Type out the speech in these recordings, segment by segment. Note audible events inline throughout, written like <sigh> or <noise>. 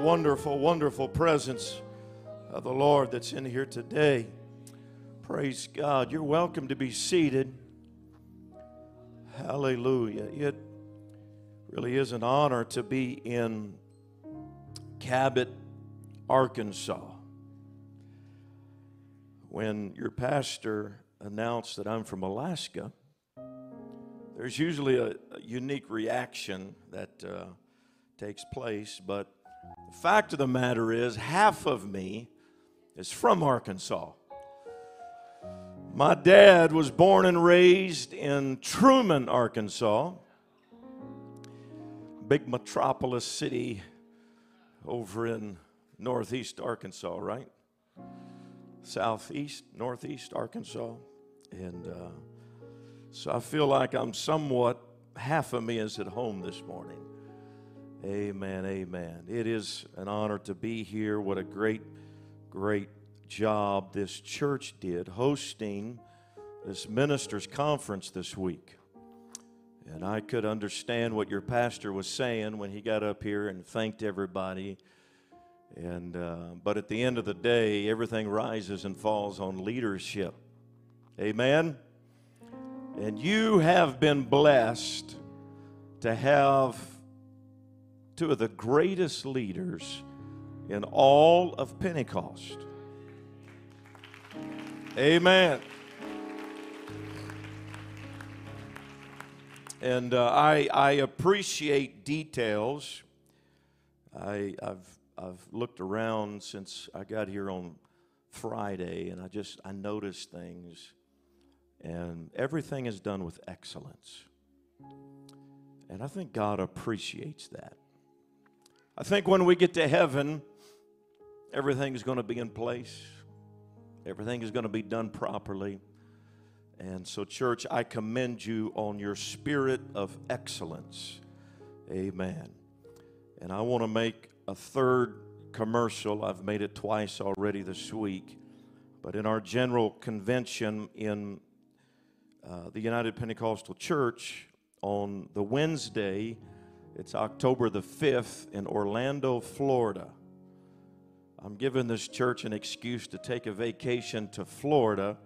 wonderful, wonderful presence of the Lord that's in here today. Praise God. You're welcome to be seated. Hallelujah. It really is an honor to be in Cabot, Arkansas. When your pastor announced that I'm from Alaska, there's usually a, a unique reaction that uh, takes place, but the fact of the matter is, half of me is from Arkansas. My dad was born and raised in Truman, Arkansas, big metropolis city over in northeast Arkansas, right? Southeast, northeast Arkansas. And uh, so I feel like I'm somewhat, half of me is at home this morning. Amen, amen. It is an honor to be here. What a great, great job this church did hosting this ministers' conference this week. And I could understand what your pastor was saying when he got up here and thanked everybody. And uh, but at the end of the day, everything rises and falls on leadership. Amen. And you have been blessed to have two of the greatest leaders in all of Pentecost. Amen. And uh, I, I appreciate details. I, I've, I've looked around since I got here on Friday, and I just I noticed things, and everything is done with excellence. And I think God appreciates that. I think when we get to heaven, everything is going to be in place, everything is going to be done properly. And so, church, I commend you on your spirit of excellence. Amen. And I want to make a third commercial. I've made it twice already this week. But in our general convention in uh, the United Pentecostal Church on the Wednesday, it's October the 5th in Orlando, Florida. I'm giving this church an excuse to take a vacation to Florida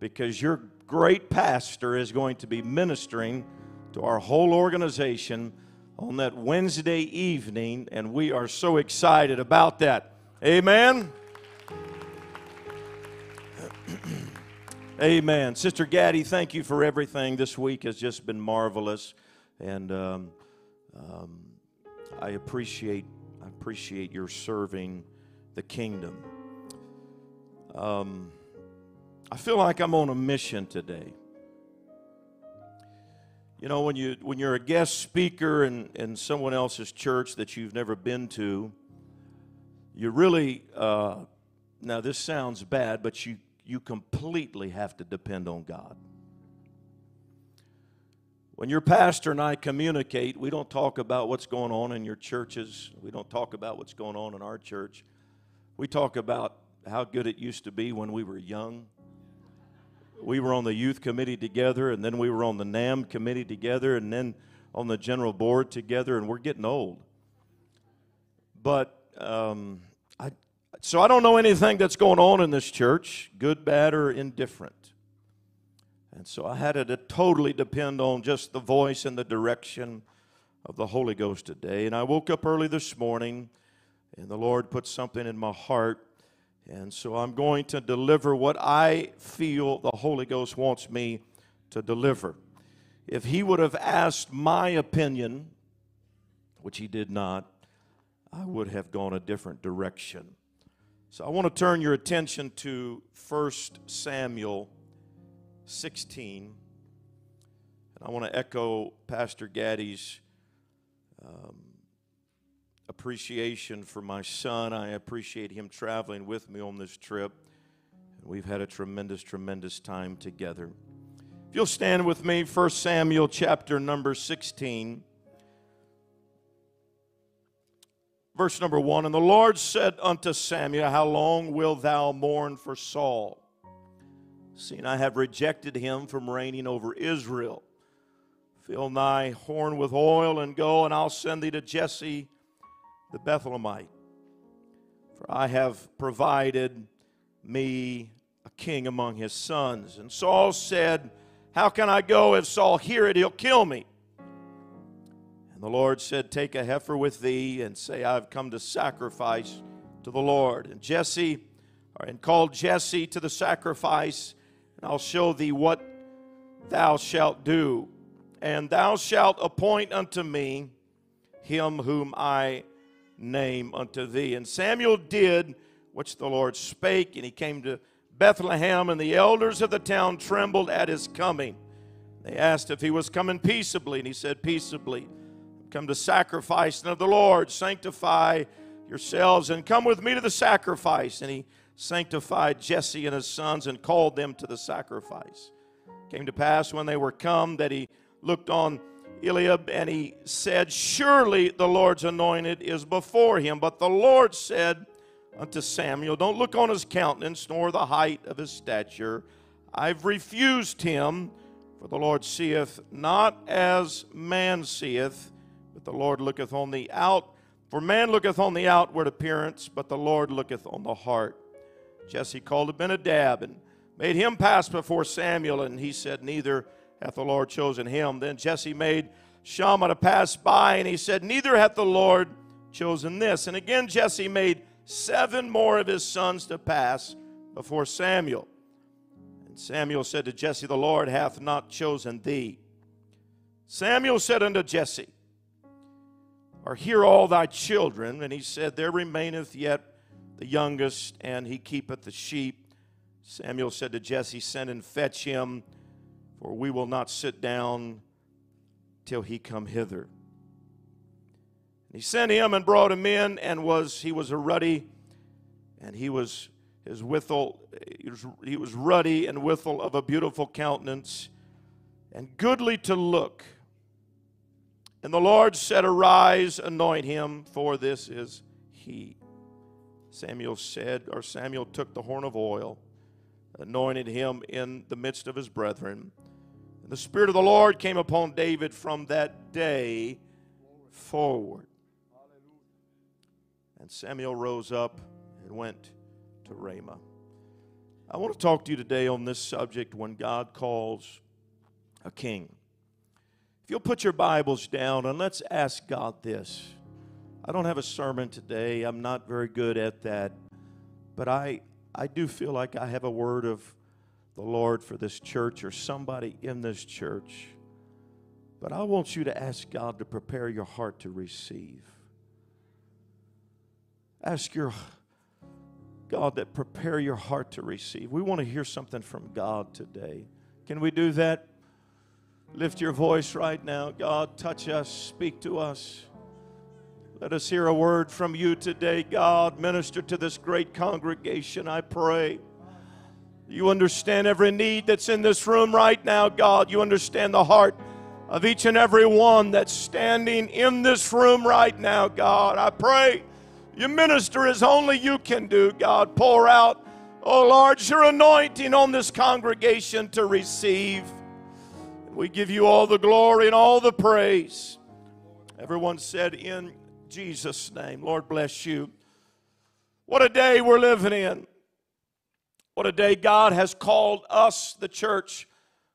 because your great pastor is going to be ministering to our whole organization on that Wednesday evening, and we are so excited about that. Amen. <clears throat> Amen. Sister Gaddy, thank you for everything. This week has just been marvelous. And um, um, I appreciate I appreciate your serving the kingdom. Um, I feel like I'm on a mission today. You know, when you when you're a guest speaker in, in someone else's church that you've never been to, you really uh, now this sounds bad, but you you completely have to depend on God. When your pastor and I communicate, we don't talk about what's going on in your churches. We don't talk about what's going on in our church. We talk about how good it used to be when we were young. We were on the youth committee together, and then we were on the NAM committee together, and then on the general board together, and we're getting old. But um, I, so I don't know anything that's going on in this church, good, bad, or indifferent. And so I had to totally depend on just the voice and the direction of the Holy Ghost today. And I woke up early this morning, and the Lord put something in my heart. And so I'm going to deliver what I feel the Holy Ghost wants me to deliver. If He would have asked my opinion, which He did not, I would have gone a different direction. So I want to turn your attention to 1 Samuel 16. And I want to echo Pastor Gaddy's um, appreciation for my son. I appreciate him traveling with me on this trip. And we've had a tremendous, tremendous time together. If you'll stand with me, 1 Samuel chapter number 16. Verse number one, and the Lord said unto Samuel, How long wilt thou mourn for Saul? Seeing I have rejected him from reigning over Israel. Fill thy horn with oil and go, and I'll send thee to Jesse the Bethlehemite. For I have provided me a king among his sons. And Saul said, How can I go? If Saul hear it, he'll kill me. And the Lord said, Take a heifer with thee and say, I've come to sacrifice to the Lord. And Jesse, and called Jesse to the sacrifice, I'll show thee what thou shalt do. And thou shalt appoint unto me him whom I name unto thee. And Samuel did which the Lord spake, and he came to Bethlehem, and the elders of the town trembled at his coming. They asked if he was coming peaceably, and he said, Peaceably. Come to sacrifice unto the Lord, sanctify yourselves, and come with me to the sacrifice. And he sanctified Jesse and his sons and called them to the sacrifice. Came to pass when they were come that he looked on Eliab and he said, Surely the Lord's anointed is before him. But the Lord said unto Samuel, Don't look on his countenance nor the height of his stature. I've refused him, for the Lord seeth not as man seeth, but the Lord looketh on the out. For man looketh on the outward appearance, but the Lord looketh on the heart. Jesse called Abinadab and made him pass before Samuel, and he said, Neither hath the Lord chosen him. Then Jesse made Shammah to pass by, and he said, Neither hath the Lord chosen this. And again Jesse made seven more of his sons to pass before Samuel. And Samuel said to Jesse, The Lord hath not chosen thee. Samuel said unto Jesse, Are here all thy children? And he said, There remaineth yet the youngest, and he keepeth the sheep. Samuel said to Jesse, Send and fetch him, for we will not sit down till he come hither. he sent him and brought him in, and was he was a ruddy, and he was his withal, he was, he was ruddy and withal of a beautiful countenance, and goodly to look. And the Lord said, Arise, anoint him, for this is he. Samuel said, or Samuel took the horn of oil, anointed him in the midst of his brethren. And the Spirit of the Lord came upon David from that day forward. And Samuel rose up and went to Ramah. I want to talk to you today on this subject when God calls a king. If you'll put your Bibles down and let's ask God this. I don't have a sermon today. I'm not very good at that. But I, I do feel like I have a word of the Lord for this church or somebody in this church. But I want you to ask God to prepare your heart to receive. Ask your God that prepare your heart to receive. We want to hear something from God today. Can we do that? Lift your voice right now. God, touch us, speak to us. Let us hear a word from you today, God. Minister to this great congregation, I pray. You understand every need that's in this room right now, God. You understand the heart of each and every one that's standing in this room right now, God. I pray you minister as only you can do, God. Pour out, oh Lord, your anointing on this congregation to receive. We give you all the glory and all the praise. Everyone said, In Jesus' name. Lord bless you. What a day we're living in. What a day God has called us, the church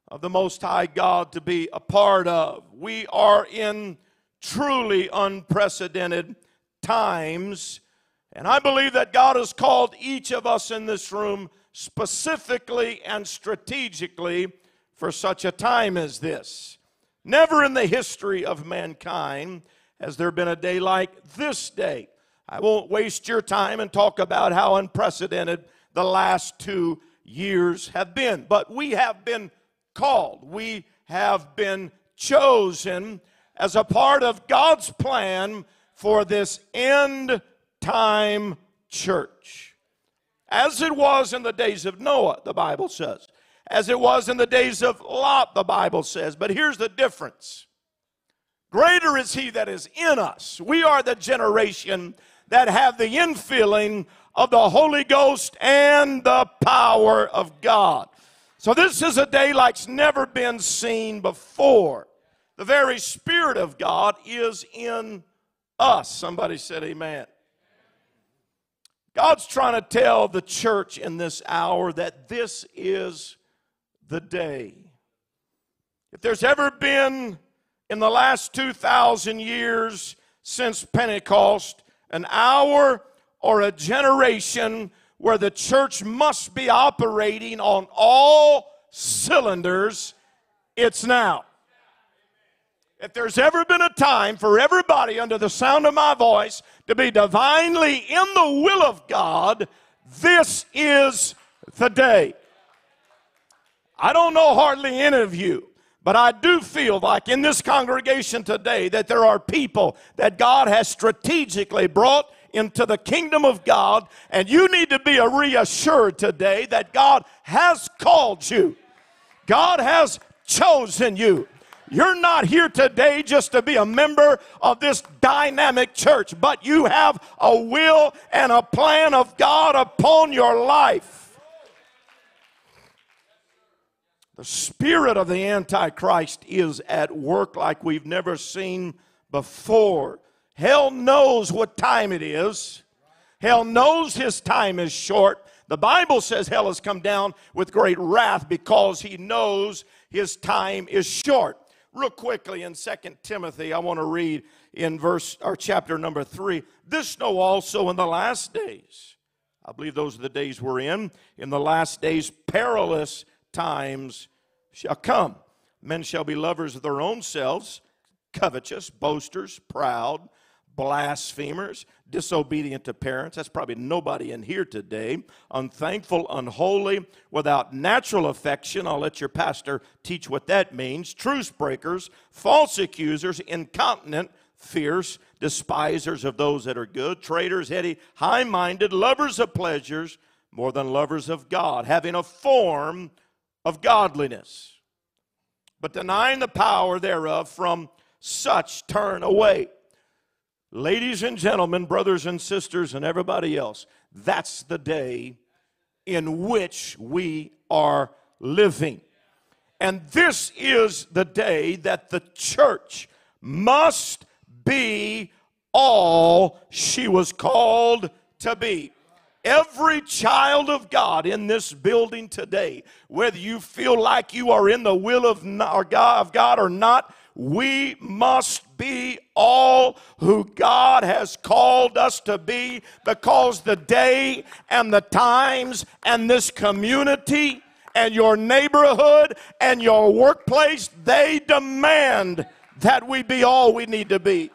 of the Most High God, to be a part of. We are in truly unprecedented times. And I believe that God has called each of us in this room specifically and strategically for such a time as this. Never in the history of mankind has there been a day like this day. I won't waste your time and talk about how unprecedented the last two years have been. But we have been called, we have been chosen as a part of God's plan for this end time church. As it was in the days of Noah, the Bible says. As it was in the days of Lot, the Bible says. But here's the difference Greater is he that is in us. We are the generation that have the infilling of the Holy Ghost and the power of God. So this is a day like's never been seen before. The very Spirit of God is in us. Somebody said amen. God's trying to tell the church in this hour that this is the day. If there's ever been in the last 2,000 years since Pentecost an hour or a generation where the church must be operating on all cylinders, it's now. If there's ever been a time for everybody under the sound of my voice to be divinely in the will of God, this is the day. I don't know hardly any of you, but I do feel like in this congregation today that there are people that God has strategically brought into the kingdom of God, and you need to be reassured today that God has called you. God has chosen you. You're not here today just to be a member of this dynamic church, but you have a will and a plan of God upon your life. The spirit of the Antichrist is at work like we've never seen before. Hell knows what time it is. Hell knows his time is short. The Bible says hell has come down with great wrath because he knows his time is short real quickly in Second Timothy, I want to read in verse or chapter number 3. This know also in the last days. I believe those are the days we're in. In the last days, perilous times shall come. Men shall be lovers of their own selves, covetous, boasters, proud, blasphemers, disobedient to parents. That's probably nobody in here today. Unthankful, unholy, without natural affection. I'll let your pastor teach what that means. Truce breakers, false accusers, incontinent, fierce, despisers of those that are good, traitors, heady, high minded, lovers of pleasures more than lovers of God, having a form of godliness, but denying the power thereof, from such turn away. Ladies and gentlemen, brothers and sisters, and everybody else, that's the day in which we are living. And this is the day that the church must be all she was called to be. Every child of God in this building today, whether you feel like you are in the will of God or not, we must be all who God has called us to be because the day and the times and this community and your neighborhood and your workplace, they demand that we be all we need to be.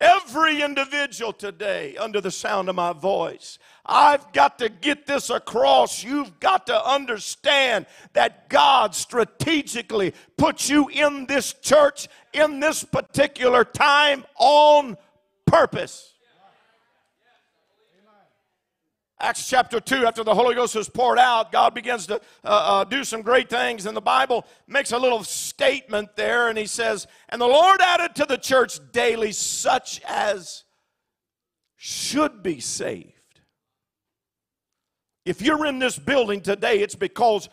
Every individual today, under the sound of my voice, I've got to get this across. You've got to understand that God strategically put you in this church in this particular time on purpose. Acts chapter 2, after the Holy Ghost is poured out, God begins to uh, uh, do some great things. And the Bible makes a little statement there, and He says, And the Lord added to the church daily such as should be saved. If you're in this building today, it's because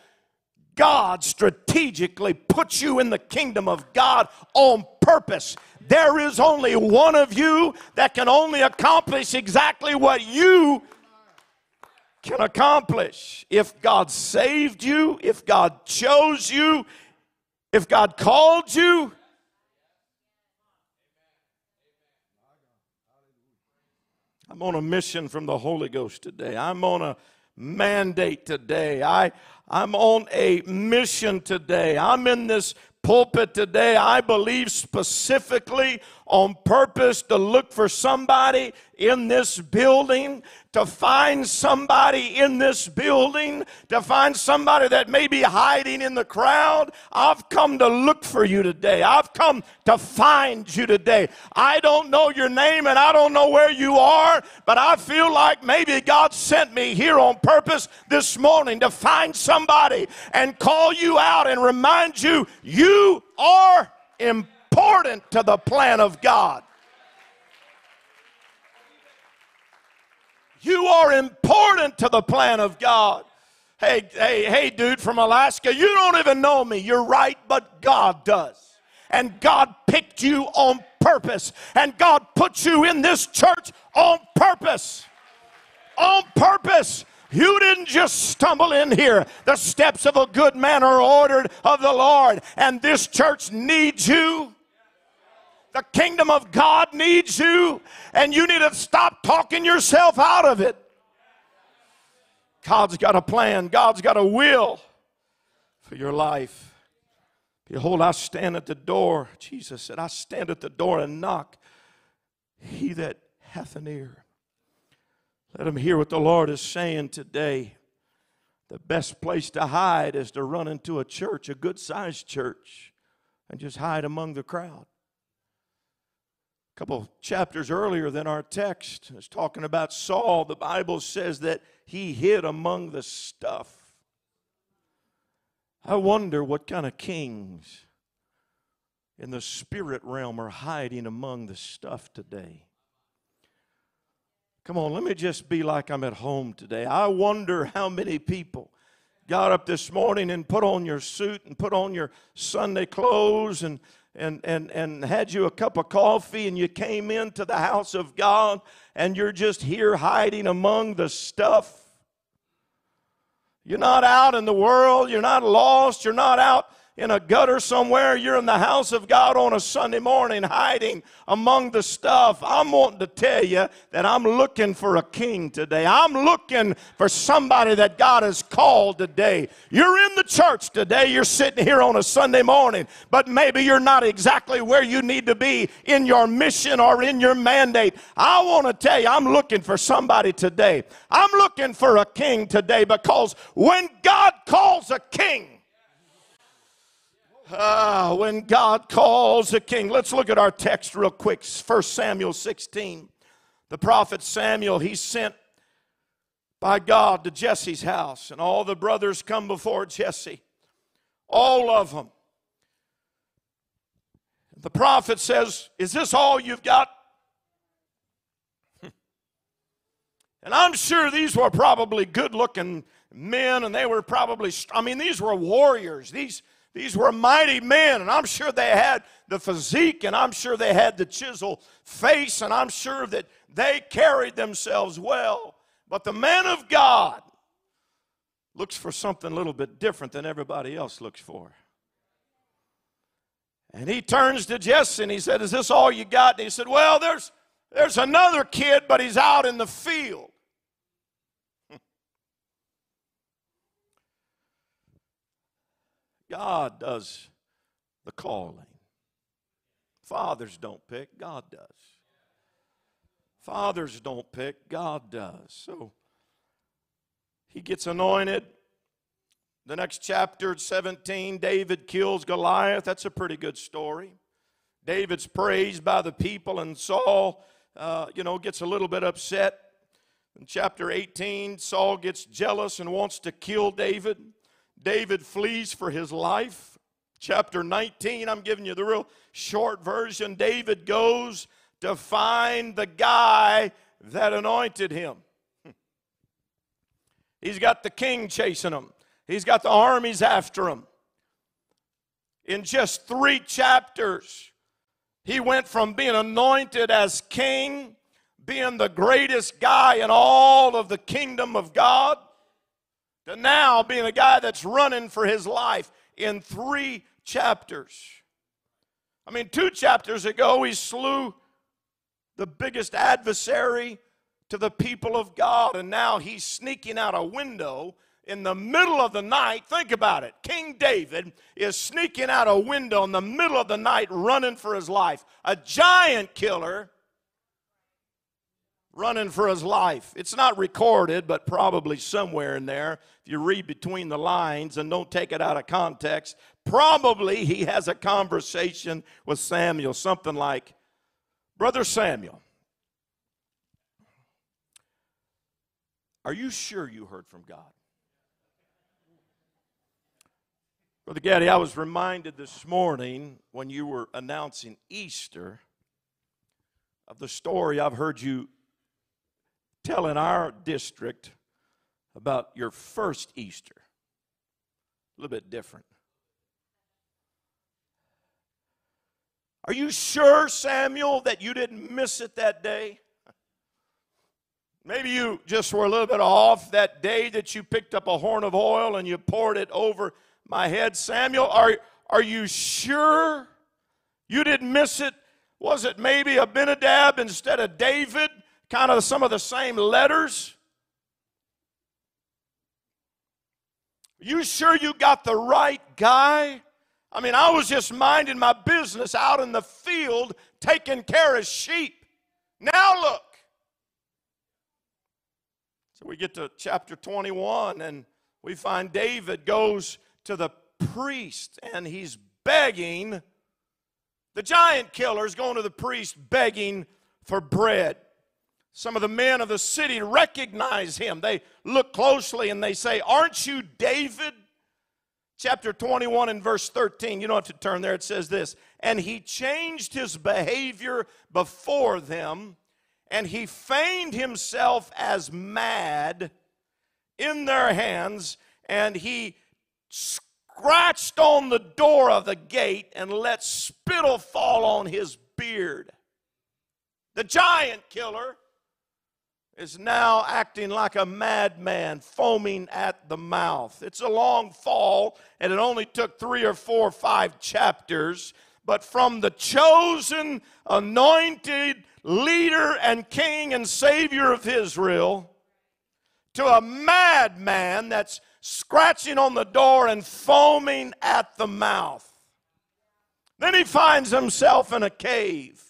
God strategically puts you in the kingdom of God on purpose. There is only one of you that can only accomplish exactly what you can accomplish. If God saved you, if God chose you, if God called you, I'm on a mission from the Holy Ghost today. I'm on a mandate today. I, I'm on a mission today. I'm in this pulpit today. I believe specifically on purpose to look for somebody in this building to find somebody in this building, to find somebody that may be hiding in the crowd. I've come to look for you today. I've come to find you today. I don't know your name and I don't know where you are, but I feel like maybe God sent me here on purpose this morning to find somebody and call you out and remind you you are important to the plan of God. You are important to the plan of God. Hey, hey, hey, dude from Alaska, you don't even know me. You're right, but God does. And God picked you on purpose. And God put you in this church on purpose. On purpose. You didn't just stumble in here. The steps of a good man are ordered of the Lord, and this church needs you. The kingdom of God needs you, and you need to stop talking yourself out of it. God's got a plan, God's got a will for your life. Behold, I stand at the door. Jesus said, I stand at the door and knock. He that hath an ear, let him hear what the Lord is saying today. The best place to hide is to run into a church, a good sized church, and just hide among the crowd. Couple chapters earlier than our text is talking about Saul. The Bible says that he hid among the stuff. I wonder what kind of kings in the spirit realm are hiding among the stuff today. Come on, let me just be like I'm at home today. I wonder how many people got up this morning and put on your suit and put on your Sunday clothes and and, and, and had you a cup of coffee and you came into the house of God and you're just here hiding among the stuff. You're not out in the world, you're not lost, you're not out in a gutter somewhere. You're in the house of God on a Sunday morning hiding among the stuff. I'm wanting to tell you that I'm looking for a king today. I'm looking for somebody that God has called today. You're in the church today. You're sitting here on a Sunday morning, but maybe you're not exactly where you need to be in your mission or in your mandate. I want to tell you, I'm looking for somebody today. I'm looking for a king today because when God calls a king, Ah, when God calls a king. Let's look at our text real quick. 1 Samuel 16. The prophet Samuel, he's sent by God to Jesse's house, and all the brothers come before Jesse. All of them. The prophet says, Is this all you've got? <laughs> And I'm sure these were probably good looking men, and they were probably, I mean, these were warriors. These, these were mighty men, and I'm sure they had the physique, and I'm sure they had the chisel face, and I'm sure that they carried themselves well. But the man of God looks for something a little bit different than everybody else looks for. And he turns to Jesse and he said, Is this all you got? And he said, Well, there's, there's another kid, but he's out in the field. God does the calling. Fathers don't pick, God does. Fathers don't pick, God does. So he gets anointed. The next chapter, 17, David kills Goliath. That's a pretty good story. David's praised by the people, and Saul, uh, you know, gets a little bit upset. In chapter 18, Saul gets jealous and wants to kill David. David flees for his life. Chapter 19, I'm giving you the real short version. David goes to find the guy that anointed him. <laughs> He's got the king chasing him, he's got the armies after him. In just three chapters, he went from being anointed as king, being the greatest guy in all of the kingdom of God, to now being a guy that's running for his life in three chapters. I mean, two chapters ago, he slew the biggest adversary to the people of God, and now he's sneaking out a window in the middle of the night. Think about it. King David is sneaking out a window in the middle of the night running for his life. A giant killer running for his life. It's not recorded, but probably somewhere in there. If you read between the lines and don't take it out of context, probably he has a conversation with Samuel, something like, Brother Samuel, are you sure you heard from God? Brother Gaddy, I was reminded this morning when you were announcing Easter of the story I've heard you telling our district about your first Easter. A little bit different. Are you sure, Samuel, that you didn't miss it that day? Maybe you just were a little bit off that day that you picked up a horn of oil and you poured it over my head. Samuel, are, are you sure you didn't miss it? Was it maybe Abinadab instead of David? Kind of some of the same letters? You sure you got the right guy? I mean, I was just minding my business out in the field taking care of sheep. Now look. So we get to chapter 21 and we find David goes to the priest and he's begging. The giant killer is going to the priest begging for bread. Some of the men of the city recognize him. They look closely and they say, Aren't you David? chapter 21 and verse 13. You don't have to turn there. It says this And he changed his behavior before them, and he feigned himself as mad in their hands, and he scratched on the door of the gate and let spittle fall on his beard. The giant killer is now acting like a madman, foaming at the mouth. It's a long fall, and it only took three or four or five chapters. But from the chosen, anointed leader and king and savior of Israel to a madman that's scratching on the door and foaming at the mouth. Then he finds himself in a cave,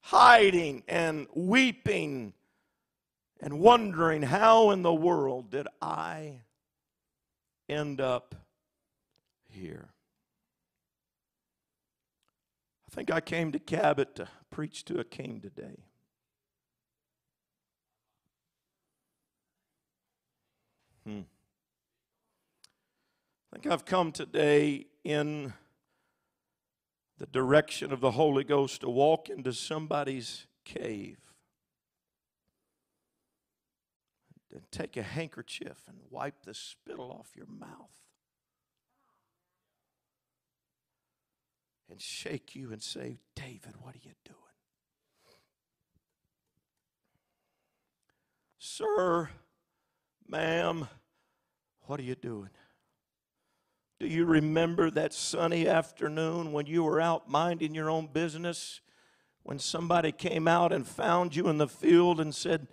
hiding and weeping and wondering how in the world did I end up here? I think I came to Cabot to preach to a king today. Hmm. I think I've come today in the direction of the Holy Ghost to walk into somebody's cave and take a handkerchief and wipe the spittle off your mouth and shake you and say, David, what are you doing? Sir, ma'am, what are you doing? Do you remember that sunny afternoon when you were out minding your own business? When somebody came out and found you in the field and said,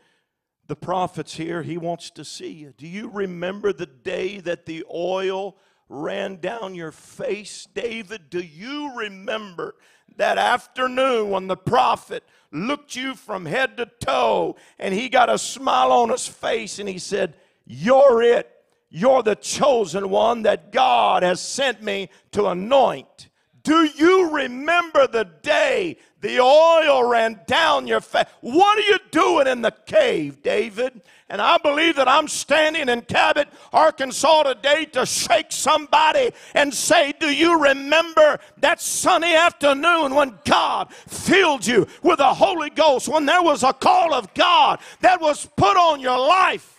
the prophet's here. He wants to see you. Do you remember the day that the oil ran down your face, David? Do you remember that afternoon when the prophet looked you from head to toe and he got a smile on his face and he said, You're it. You're the chosen one that God has sent me to anoint. Do you remember the day the oil ran down your face? What are you doing in the cave, David? And I believe that I'm standing in Cabot, Arkansas today to shake somebody and say, Do you remember that sunny afternoon when God filled you with the Holy Ghost, when there was a call of God that was put on your life?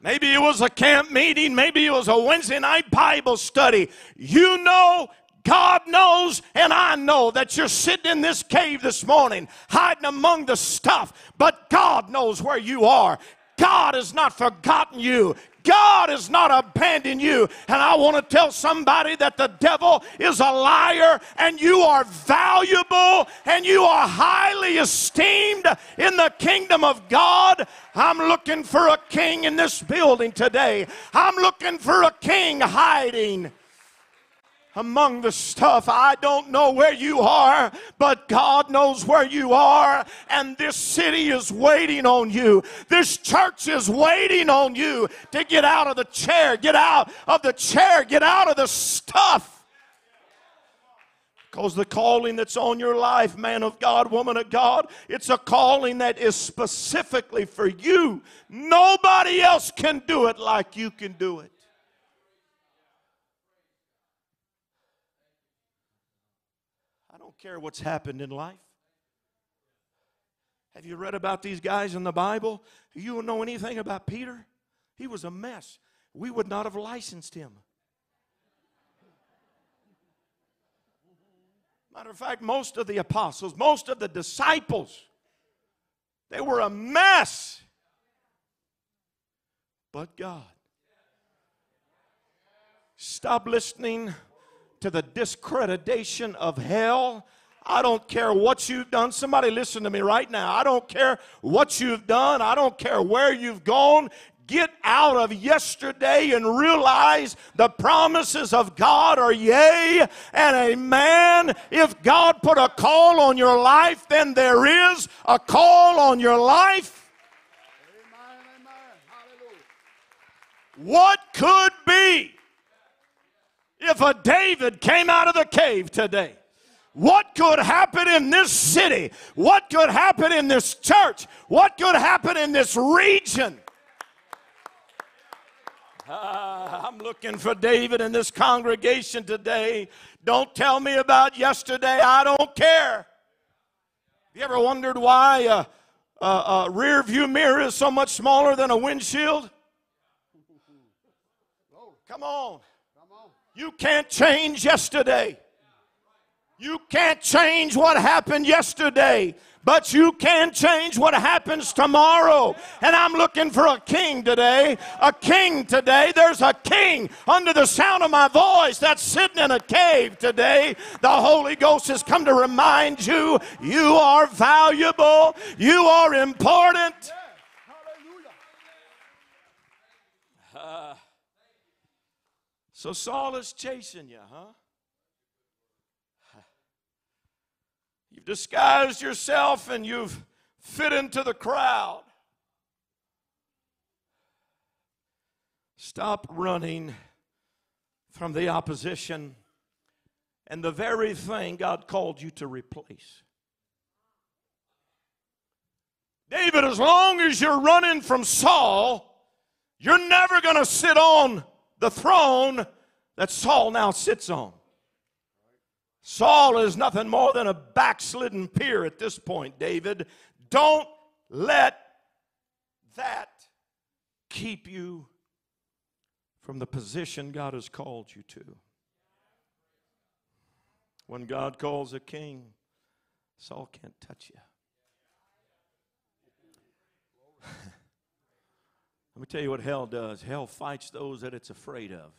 Maybe it was a camp meeting. Maybe it was a Wednesday night Bible study. You know, God knows, and I know that you're sitting in this cave this morning, hiding among the stuff, but God knows where you are. God has not forgotten you. God has not abandoned you. And I want to tell somebody that the devil is a liar and you are valuable and you are highly esteemed in the kingdom of God. I'm looking for a king in this building today. I'm looking for a king hiding among the stuff. I don't know where you are, but God knows where you are. And this city is waiting on you. This church is waiting on you to get out of the chair, get out of the chair, get out of the stuff. Because the calling that's on your life, man of God, woman of God, it's a calling that is specifically for you. Nobody else can do it like you can do it. Care what's happened in life. Have you read about these guys in the Bible? You don't know anything about Peter? He was a mess. We would not have licensed him. Matter of fact, most of the apostles, most of the disciples, they were a mess. But God. Stop listening to the discreditation of hell. I don't care what you've done. Somebody listen to me right now. I don't care what you've done. I don't care where you've gone. Get out of yesterday and realize the promises of God are yea and amen. If God put a call on your life, then there is a call on your life. What could be if a David came out of the cave today? What could happen in this city? What could happen in this church? What could happen in this region? Uh, I'm looking for David in this congregation today. Don't tell me about yesterday. I don't care. You ever wondered why a, a, a rear view mirror is so much smaller than a windshield? Come on. You can't change yesterday. You can't change what happened yesterday but you can change what happens tomorrow. And I'm looking for a king today. A king today. There's a king under the sound of my voice that's sitting in a cave today. The Holy Ghost has come to remind you you are valuable, you are important. Uh, so Saul is chasing you, huh? You've disguised yourself and you've fit into the crowd. Stop running from the opposition and the very thing God called you to replace. David, as long as you're running from Saul, you're never going to sit on the throne that Saul now sits on. Saul is nothing more than a backslidden peer at this point, David. Don't let that keep you from the position God has called you to. When God calls a king, Saul can't touch you. <laughs> Let me tell you what hell does hell fights those that it's afraid of.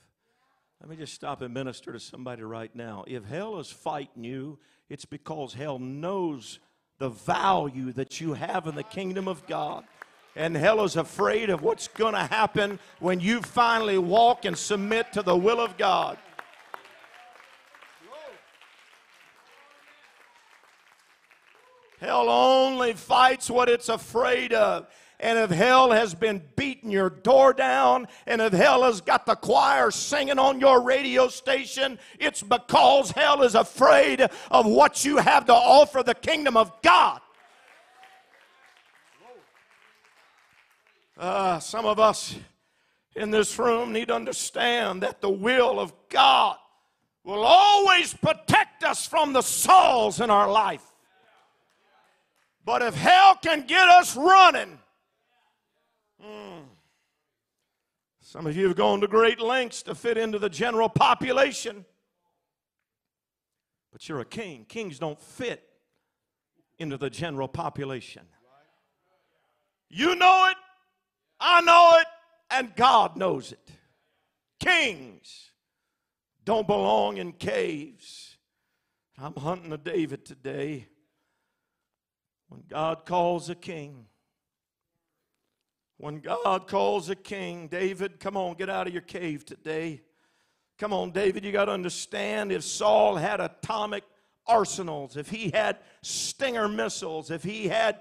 Let me just stop and minister to somebody right now. If hell is fighting you, it's because hell knows the value that you have in the kingdom of God. And hell is afraid of what's going to happen when you finally walk and submit to the will of God. Hell only fights what it's afraid of. And if hell has been beating your door down, and if hell has got the choir singing on your radio station, it's because hell is afraid of what you have to offer the kingdom of God. Uh, some of us in this room need to understand that the will of God will always protect us from the Sauls in our life. But if hell can get us running, Mm. Some of you have gone to great lengths to fit into the general population. But you're a king. Kings don't fit into the general population. You know it, I know it, and God knows it. Kings don't belong in caves. I'm hunting a David today. When God calls a king, when God calls a king, David, come on, get out of your cave today. Come on, David, you got to understand if Saul had atomic arsenals, if he had Stinger missiles, if he had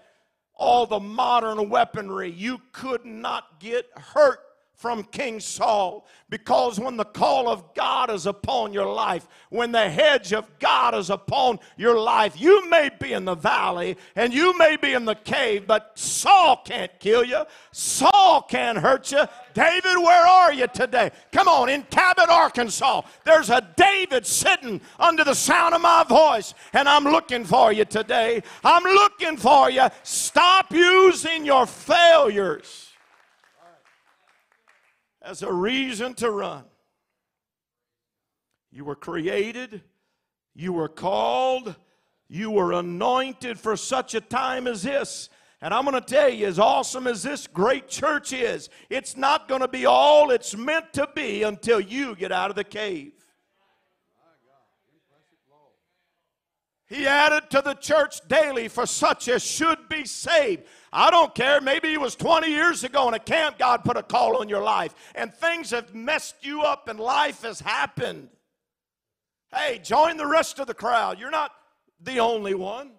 all the modern weaponry, you could not get hurt from King Saul. Because when the call of God is upon your life, when the hedge of God is upon your life, you may be in the valley and you may be in the cave, but Saul can't kill you. Saul can't hurt you. David, where are you today? Come on, in Cabot, Arkansas, there's a David sitting under the sound of my voice, and I'm looking for you today. I'm looking for you. Stop using your failures as a reason to run. You were created, You were called, you were anointed for such a time as this. And I'm going to tell you, as awesome as this great church is, it's not going to be all it's meant to be until you get out of the cave. He added to the church daily for such as should be saved. I don't care. Maybe it was 20 years ago in a camp God put a call on your life and things have messed you up and life has happened. Hey, join the rest of the crowd. You're not the only one.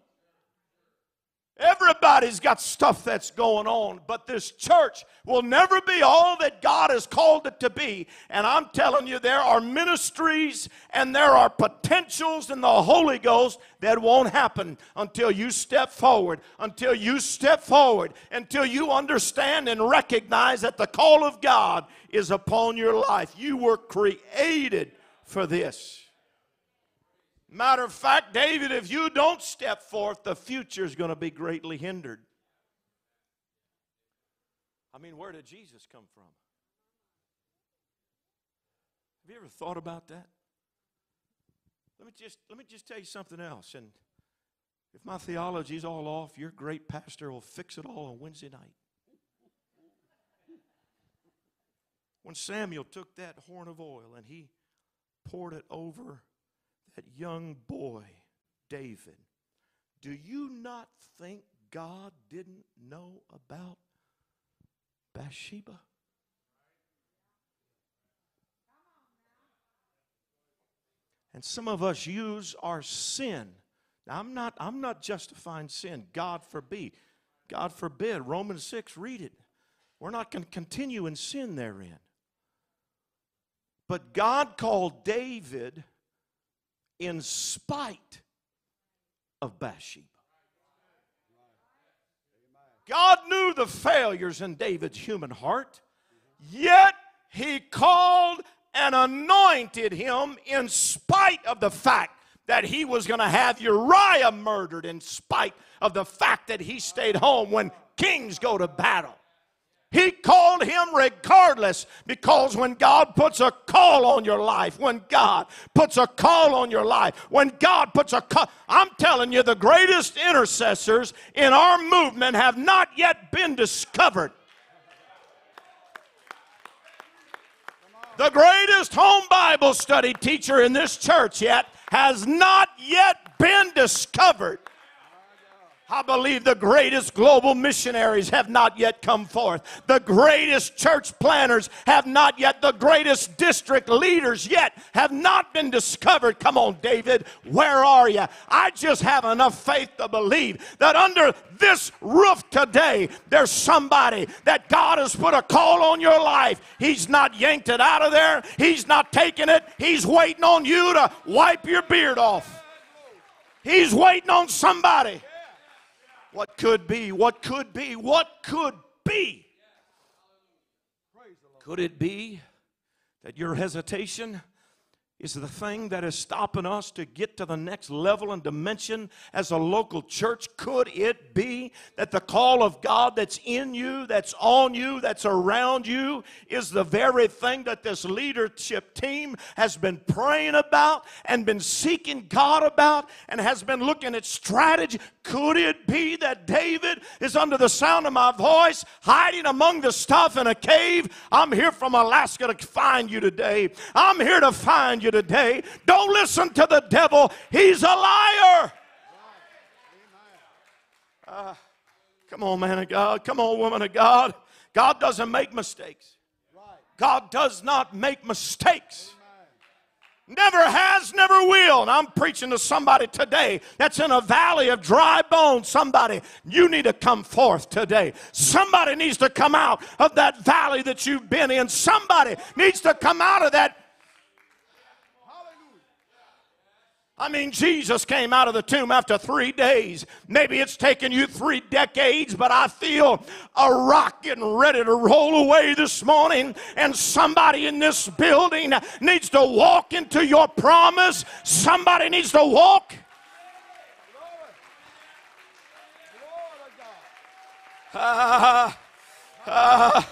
Everybody's got stuff that's going on, but this church will never be all that God has called it to be. And I'm telling you, there are ministries and there are potentials in the Holy Ghost that won't happen until you step forward, until you step forward, until you understand and recognize that the call of God is upon your life. You were created for this. Matter of fact, David, if you don't step forth, the future is going to be greatly hindered. I mean, where did Jesus come from? Have you ever thought about that? Let me just let me just tell you something else. And if my theology is all off, your great pastor will fix it all on Wednesday night. When Samuel took that horn of oil and he poured it over that young boy, David, do you not think God didn't know about Bathsheba? And some of us use our sin. Now, I'm not, I'm not justifying sin. God forbid. God forbid. Romans 6, read it. We're not going to continue in sin therein. But God called David in spite of Bathsheba. God knew the failures in David's human heart, yet he called and anointed him in spite of the fact that he was going to have Uriah murdered, in spite of the fact that he stayed home when kings go to battle. He called him regardless because when God puts a call on your life, when God puts a call on your life, when God puts a call, I'm telling you, the greatest intercessors in our movement have not yet been discovered. The greatest home Bible study teacher in this church yet has not yet been discovered. I believe the greatest global missionaries have not yet come forth. The greatest church planners have not yet. The greatest district leaders yet have not been discovered. Come on, David, where are you? I just have enough faith to believe that under this roof today, there's somebody that God has put a call on your life. He's not yanked it out of there, He's not taking it. He's waiting on you to wipe your beard off. He's waiting on somebody what could be? What could be? What could be? Could it be that your hesitation is the thing that is stopping us to get to the next level and dimension as a local church? Could it be that the call of God that's in you, that's on you, that's around you, is the very thing that this leadership team has been praying about and been seeking God about and has been looking at strategy? Could it be that David is under the sound of my voice, hiding among the stuff in a cave? I'm here from Alaska to find you today. I'm here to find you you today. Don't listen to the devil, he's a liar. Uh, come on, man of God. Come on, woman of God. God doesn't make mistakes. God does not make mistakes. Never has, never will. And I'm preaching to somebody today that's in a valley of dry bones. Somebody, you need to come forth today. Somebody needs to come out of that valley that you've been in. Somebody needs to come out of that I mean, Jesus came out of the tomb after three days. Maybe it's taken you three decades, but I feel a rock getting ready to roll away this morning. And somebody in this building needs to walk into your promise. Somebody needs to walk. Uh, uh,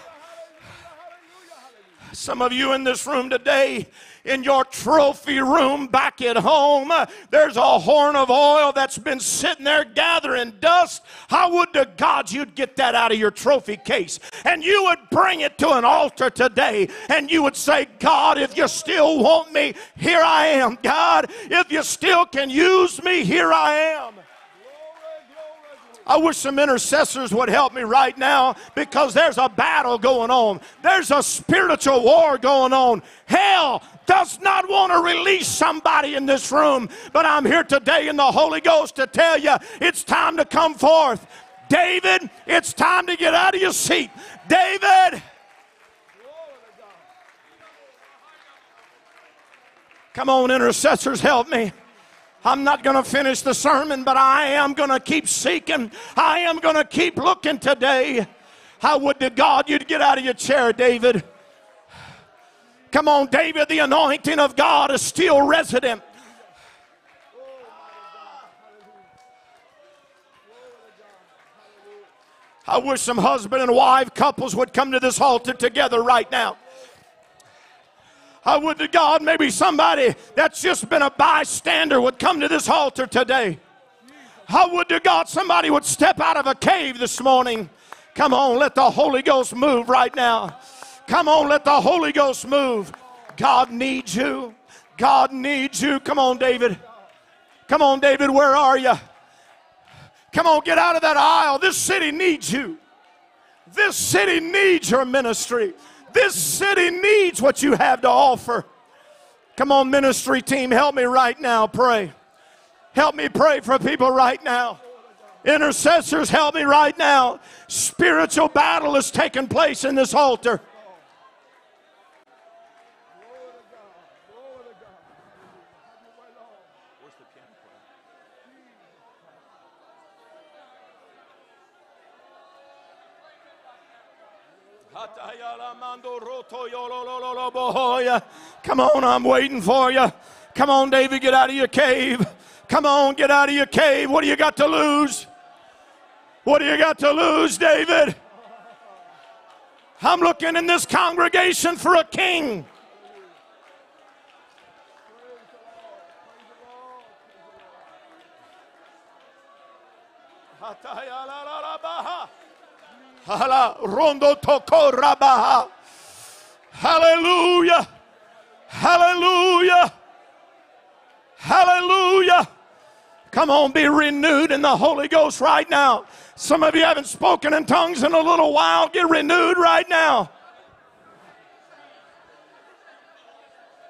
Some of you in this room today, in your trophy room back at home, uh, there's a horn of oil that's been sitting there gathering dust. How would to God you'd get that out of your trophy case and you would bring it to an altar today and you would say, God, if you still want me, here I am. God, if you still can use me, here I am. I wish some intercessors would help me right now because there's a battle going on. There's a spiritual war going on. Hell does not want to release somebody in this room, but I'm here today in the Holy Ghost to tell you it's time to come forth. David, it's time to get out of your seat. David, come on, intercessors, help me. I'm not going to finish the sermon, but I am going to keep seeking. I am going to keep looking today. How would to God you'd get out of your chair, David? Come on, David, the anointing of God is still resident. I wish some husband and wife couples would come to this altar together right now. I would to God maybe somebody that's just been a bystander would come to this altar today. I would to God somebody would step out of a cave this morning. Come on, let the Holy Ghost move right now. Come on, let the Holy Ghost move. God needs you. God needs you. Come on, David. Come on, David, where are you? Come on, get out of that aisle. This city needs you. This city needs your ministry. This city needs what you have to offer. Come on, ministry team, help me right now. Pray. Help me pray for people right now. Intercessors, help me right now. Spiritual battle is taking place in this altar. Come on, I'm waiting for you. Come on, David, get out of your cave. Come on, get out of your cave. What do you got to lose? What do you got to lose, David? I'm looking in this congregation for a king. Rondo toko rabaha. Hallelujah. Hallelujah. Hallelujah. Come on, be renewed in the Holy Ghost right now. Some of you haven't spoken in tongues in a little while. Get renewed right now.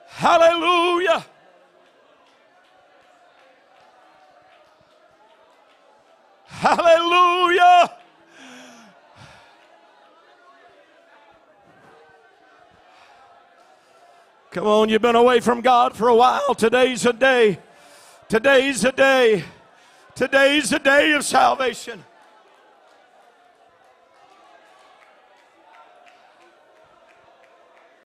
Hallelujah. Hallelujah. Come on, you've been away from God for a while. Today's a day. Today's a day. Today's a day of salvation.